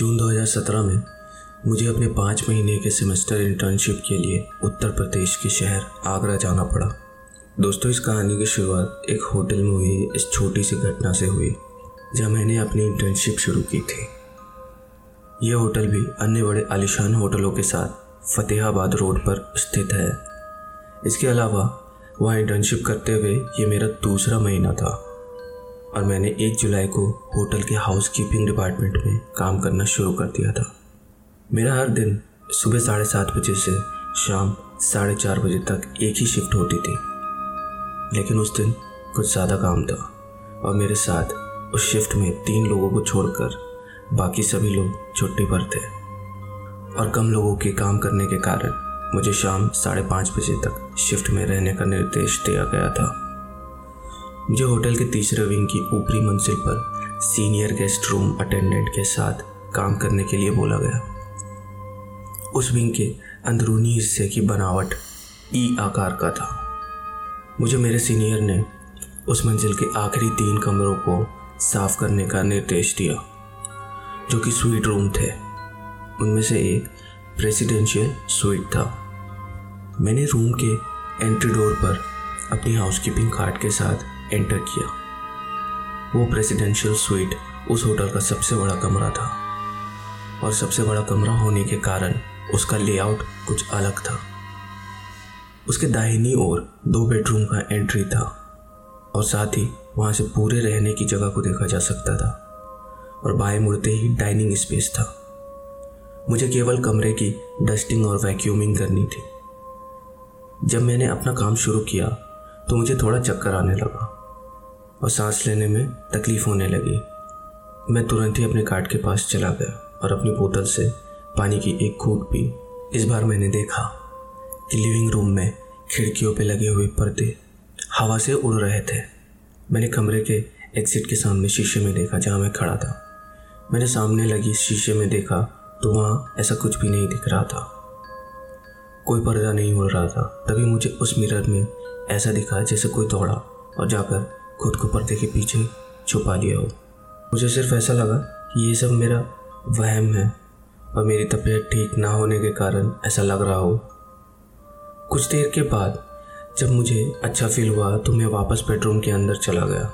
जून 2017 में मुझे अपने पाँच महीने के सेमेस्टर इंटर्नशिप के लिए उत्तर प्रदेश के शहर आगरा जाना पड़ा। दोस्तों, इस कहानी की शुरुआत एक होटल में हुई, इस छोटी सी घटना से हुई, जहाँ मैंने अपनी इंटर्नशिप शुरू की थी। यह होटल भी अन्य बड़े आलिशान होटलों के साथ फतेहाबाद रोड पर स्थित है। इसके अलावा, वहाँ इंटर्नशिप करते हुए ये मेरा दूसरा महीना था। और मैंने एक जुलाई को होटल के हाउस कीपिंग डिपार्टमेंट में काम करना शुरू कर दिया था। मेरा हर दिन सुबह साढ़े सात बजे से शाम साढ़े चार बजे तक एक ही शिफ्ट होती थी। लेकिन उस दिन कुछ ज़्यादा काम था और मेरे साथ उस शिफ्ट में तीन लोगों को छोड़कर बाकी सभी लोग छुट्टी पर थे। और कम लोगों के काम करने के कारण मुझे शाम साढ़े पाँच बजे तक शिफ्ट में रहने का निर्देश दिया गया था। मुझे होटल के तीसरे विंग की ऊपरी मंजिल पर सीनियर गेस्ट रूम अटेंडेंट के साथ काम करने के लिए बोला गया। उस विंग के अंदरूनी हिस्से की बनावट ई आकार का था। मुझे मेरे सीनियर ने उस मंजिल के आखिरी तीन कमरों को साफ़ करने का निर्देश दिया, जो कि स्वीट रूम थे। उनमें से एक प्रेसिडेंशियल स्वीट था। मैंने रूम के एंट्री डोर पर अपनी हाउसकीपिंग कार्ड के साथ एंटर किया। वो प्रेसिडेंशियल स्वीट उस होटल का सबसे बड़ा कमरा था। और सबसे बड़ा कमरा होने के कारण उसका लेआउट कुछ अलग था। उसके दाहिनी ओर दो बेडरूम का एंट्री था और साथ ही वहाँ से पूरे रहने की जगह को देखा जा सकता था। और बाएँ मुड़ते ही डाइनिंग स्पेस था। मुझे केवल कमरे की डस्टिंग और वैक्यूमिंग करनी थी। जब मैंने अपना काम शुरू किया तो मुझे थोड़ा चक्कर आने लगा। और सांस लेने में तकलीफ़ होने लगी। मैं तुरंत ही अपने कार्ड के पास चला गया और अपनी बोतल से पानी की एक घूट पी। इस बार मैंने देखा कि लिविंग रूम में खिड़कियों पर लगे हुए पर्दे हवा से उड़ रहे थे। मैंने कमरे के एग्जिट के सामने शीशे में देखा जहाँ मैं खड़ा था। मैंने सामने लगी शीशे में देखा तो वहाँ ऐसा कुछ भी नहीं दिख रहा था। कोई पर्दा नहीं उड़ रहा था। तभी मुझे उस मिरर में ऐसा दिखा जैसे कोई दौड़ा और जाकर खुद को पर्दे के पीछे छुपा लिया हो। मुझे सिर्फ़ ऐसा लगा कि ये सब मेरा वहम है और मेरी तबीयत ठीक ना होने के कारण ऐसा लग रहा हो। कुछ देर के बाद जब मुझे अच्छा फील हुआ तो मैं वापस बेडरूम के अंदर चला गया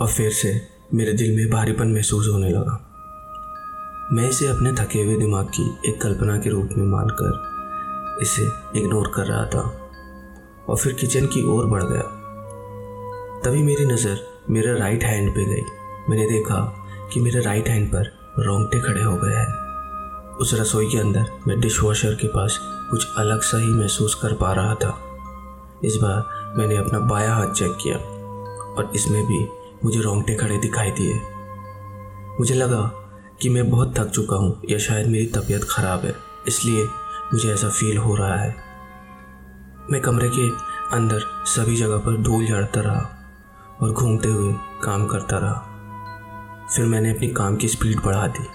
और फिर से मेरे दिल में भारीपन महसूस होने लगा। मैं इसे अपने थके हुए दिमाग की एक कल्पना के रूप में मानकर इसे इग्नोर कर रहा था और फिर किचन की ओर बढ़ गया। तभी मेरी नज़र मेरे राइट हैंड पे गई। मैंने देखा कि मेरे राइट हैंड पर रोंगटे खड़े हो गए हैं। उस रसोई के अंदर मैं डिश वॉशर के पास कुछ अलग सा ही महसूस कर पा रहा था। इस बार मैंने अपना बाया हाथ चेक किया और इसमें भी मुझे रोंगटे खड़े दिखाई दिए। मुझे लगा कि मैं बहुत थक चुका हूँ या शायद मेरी तबीयत ख़राब है, इसलिए मुझे ऐसा फील हो रहा है। मैं कमरे के अंदर सभी जगह पर धूल झाड़ता रहा। और घूमते हुए काम करता रहा। फिर मैंने अपनी काम की स्पीड बढ़ा दी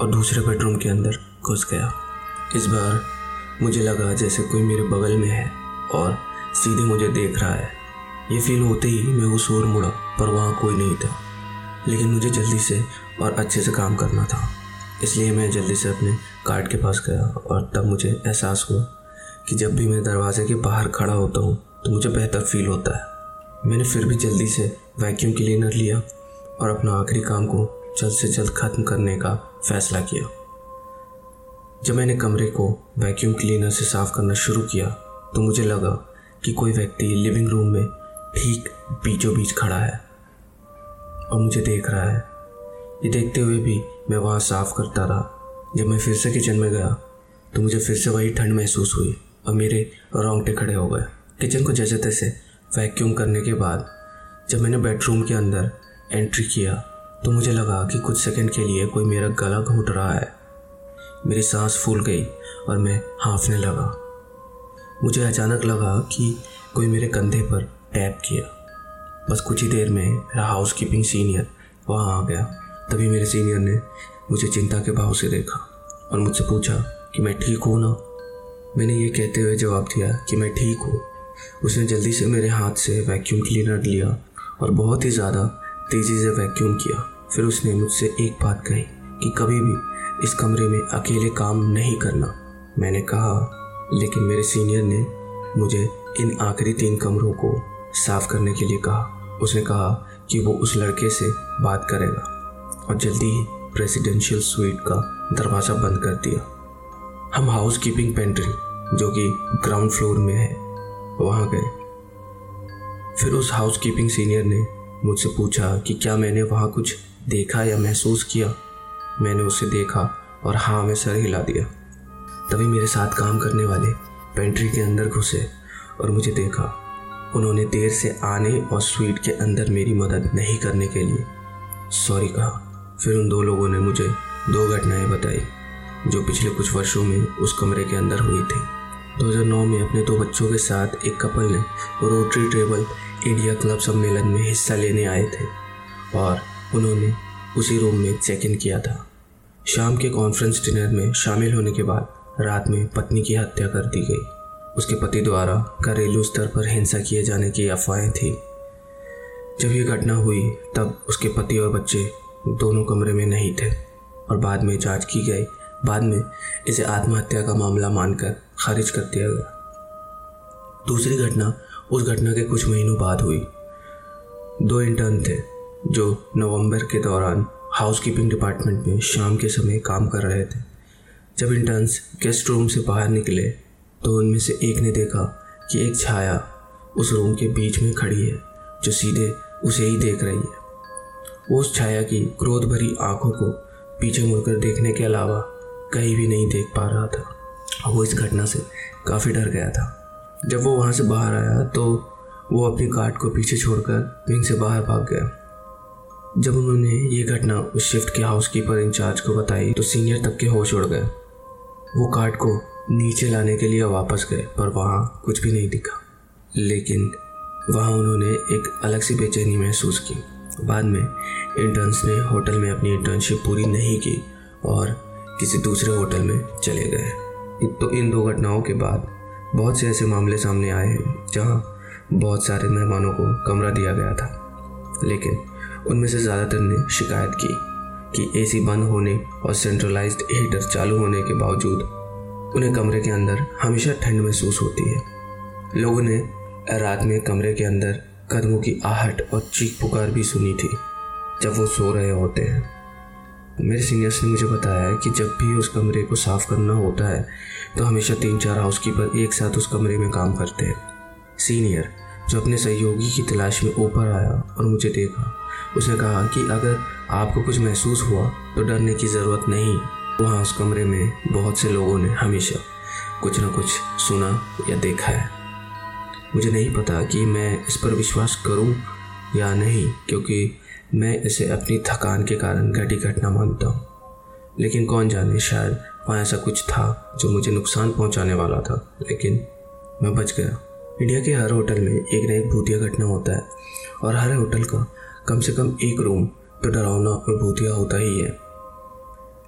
और दूसरे बेडरूम के अंदर घुस गया। इस बार मुझे लगा जैसे कोई मेरे बगल में है और सीधे मुझे देख रहा है। ये फील होते ही मैं उस ओर मुड़ा, पर वहाँ कोई नहीं था। लेकिन मुझे जल्दी से और अच्छे से काम करना था। इसलिए मैं जल्दी से अपने कार्ड के पास गया और तब मुझे एहसास हुआ कि जब भी मैं दरवाजे के बाहर खड़ा होता हूँ तो मुझे बेहतर फील होता है। मैंने फिर भी जल्दी से वैक्यूम क्लीनर लिया और अपना आखिरी काम को जल्द से जल्द ख़त्म करने का फैसला किया। जब मैंने कमरे को वैक्यूम क्लीनर से साफ़ करना शुरू किया तो मुझे लगा कि कोई व्यक्ति लिविंग रूम में ठीक बीचों बीच खड़ा है और मुझे देख रहा है। ये देखते हुए भी मैं वहाँ साफ़ करता रहा। जब मैं फिर से किचन में गया तो मुझे फिर से वही ठंड महसूस हुई और मेरे रोंगटे खड़े हो गए। किचन को जैसे तैसे वैक्यूम करने के बाद जब मैंने बेडरूम के अंदर एंट्री किया तो मुझे लगा कि कुछ सेकंड के लिए कोई मेरा गला घूट रहा है। मेरी सांस फूल गई और मैं हाँफने लगा। मुझे अचानक लगा कि कोई मेरे कंधे पर टैप किया। बस कुछ ही देर में मेरा हाउस कीपिंग सीनियर वहाँ आ गया। तभी मेरे सीनियर ने मुझे चिंता के भाव से देखा और मुझसे पूछा कि मैं ठीक हूँ ना? मैंने ये कहते हुए जवाब दिया कि मैं ठीक हूँ। उसने जल्दी से मेरे हाथ से वैक्यूम क्लीनर लिया और बहुत ही ज़्यादा तेज़ी से वैक्यूम किया। फिर उसने मुझसे एक बात कही कि कभी भी इस कमरे में अकेले काम नहीं करना। मैंने कहा, लेकिन मेरे सीनियर ने मुझे इन आखिरी तीन कमरों को साफ़ करने के लिए कहा। उसने कहा कि वो उस लड़के से बात करेगा और जल्दी ही प्रेसिडेंशियल स्वीट का दरवाज़ा बंद कर दिया। हम हाउस कीपिंग पेंट्री जो कि ग्राउंड फ्लोर में है वहाँ गए। फिर उस हाउस कीपिंग सीनियर ने मुझसे पूछा कि क्या मैंने वहाँ कुछ देखा या महसूस किया? मैंने उसे देखा और हाँ में सर हिला दिया। तभी मेरे साथ काम करने वाले पेंट्री के अंदर घुसे और मुझे देखा। उन्होंने देर से आने और स्वीट के अंदर मेरी मदद नहीं करने के लिए सॉरी कहा। फिर उन दो लोगों ने मुझे दो घटनाएँ बताई, जो पिछले कुछ वर्षों में उस कमरे के अंदर हुई थी। 2009 में अपने दो बच्चों के साथ एक कपल ने रोटरी ट्रेबल इंडिया क्लब सम्मेलन में हिस्सा लेने आए थे और उन्होंने उसी रूम में चेक इन किया था। शाम के कॉन्फ्रेंस डिनर में शामिल होने के बाद रात में पत्नी की हत्या कर दी गई। उसके पति द्वारा घरेलू स्तर पर हिंसा किए जाने की अफवाहें थी। जब ये घटना हुई, तब उसके पति और बच्चे दोनों कमरे में नहीं थे और बाद में जाँच की गई बाद में इसे आत्महत्या का मामला मानकर खारिज कर दिया गया। दूसरी घटना, उस घटना के कुछ महीनों बाद हुई। दो इंटर्न थे, जो नवंबर के दौरान हाउसकीपिंग डिपार्टमेंट में शाम के समय काम कर रहे थे। जब इंटर्न्स गेस्ट रूम से बाहर निकले तो उनमें से एक ने देखा कि एक छाया उस रूम के बीच में खड़ी है, जो सीधे उसे ही देख रही है। वो उस छाया की क्रोध भरी आँखों को पीछे मुड़कर देखने के अलावा कहीं भी नहीं देख पा रहा था। और वो इस घटना से काफ़ी डर गया था। जब वो वहाँ से बाहर आया तो वो अपनी कार्ड को पीछे छोड़कर विंग से बाहर भाग गया। जब उन्होंने ये घटना उस शिफ्ट के हाउसकीपर इंचार्ज को बताई तो सीनियर तक के होश उड़ गए। वो कार्ड को नीचे लाने के लिए वापस गए, पर वहाँ कुछ भी नहीं दिखा। लेकिन वहाँ उन्होंने एक अलग सी बेचैनी महसूस की। बाद में इंटर्न्स ने होटल में अपनी इंटर्नशिप पूरी नहीं की, और किसी दूसरे होटल में चले गए। तो इन दो घटनाओं के बाद बहुत से ऐसे मामले सामने आए हैं जहाँ बहुत सारे मेहमानों को कमरा दिया गया था। लेकिन उनमें से ज़्यादातर ने शिकायत की कि एसी बंद होने और सेंट्रलाइज्ड हीटर चालू होने के बावजूद उन्हें कमरे के अंदर हमेशा ठंड महसूस होती है। लोगों ने रात में कमरे के अंदर कदमों की आहट और चीख पुकार भी सुनी थी जब वो सो रहे होते हैं। मेरे सीनियर्स ने मुझे बताया है कि जब भी उस कमरे को साफ़ करना होता है तो हमेशा तीन चार हाउसकीपर एक साथ उस कमरे में काम करते हैं। सीनियर जो अपने सहयोगी की तलाश में ऊपर आया और मुझे देखा, उसने कहा कि अगर आपको कुछ महसूस हुआ तो डरने की ज़रूरत नहीं। वहाँ उस कमरे में बहुत से लोगों ने हमेशा कुछ ना कुछ सुना या देखा है। मुझे नहीं पता कि मैं इस पर विश्वास करूँ या नहीं, क्योंकि मैं इसे अपनी थकान के कारण घटी घटना मानता हूँ। लेकिन कौन जाने, शायद वहाँ ऐसा कुछ था जो मुझे नुकसान पहुँचाने वाला था। लेकिन मैं बच गया। इंडिया के हर होटल में एक न एक भूतिया घटना होता है और हर होटल का कम से कम एक रूम तो डरावना और भूतिया होता ही है।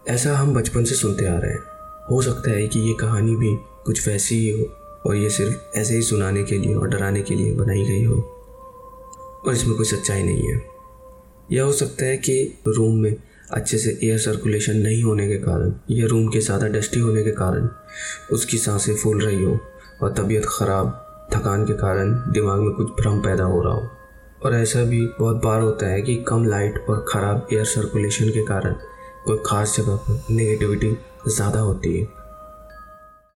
ऐसा हम बचपन से सुनते आ रहे हैं। हो सकता है कि ये कहानी भी कुछ वैसी ही हो और ये सिर्फ़ ऐसे ही सुनाने के लिए और डराने के लिए बनाई गई हो। और इसमें कोई सच्चाई नहीं है। यह हो सकता है कि रूम में अच्छे से एयर सर्कुलेशन नहीं होने के कारण या रूम के ज़्यादा डस्टी होने के कारण उसकी साँसें फूल रही हो और तबीयत ख़राब, थकान के कारण दिमाग में कुछ भ्रम पैदा हो रहा हो। और ऐसा भी बहुत बार होता है कि कम लाइट और ख़राब एयर सर्कुलेशन के कारण कोई ख़ास जगह पर नेगेटिविटी ज़्यादा होती है।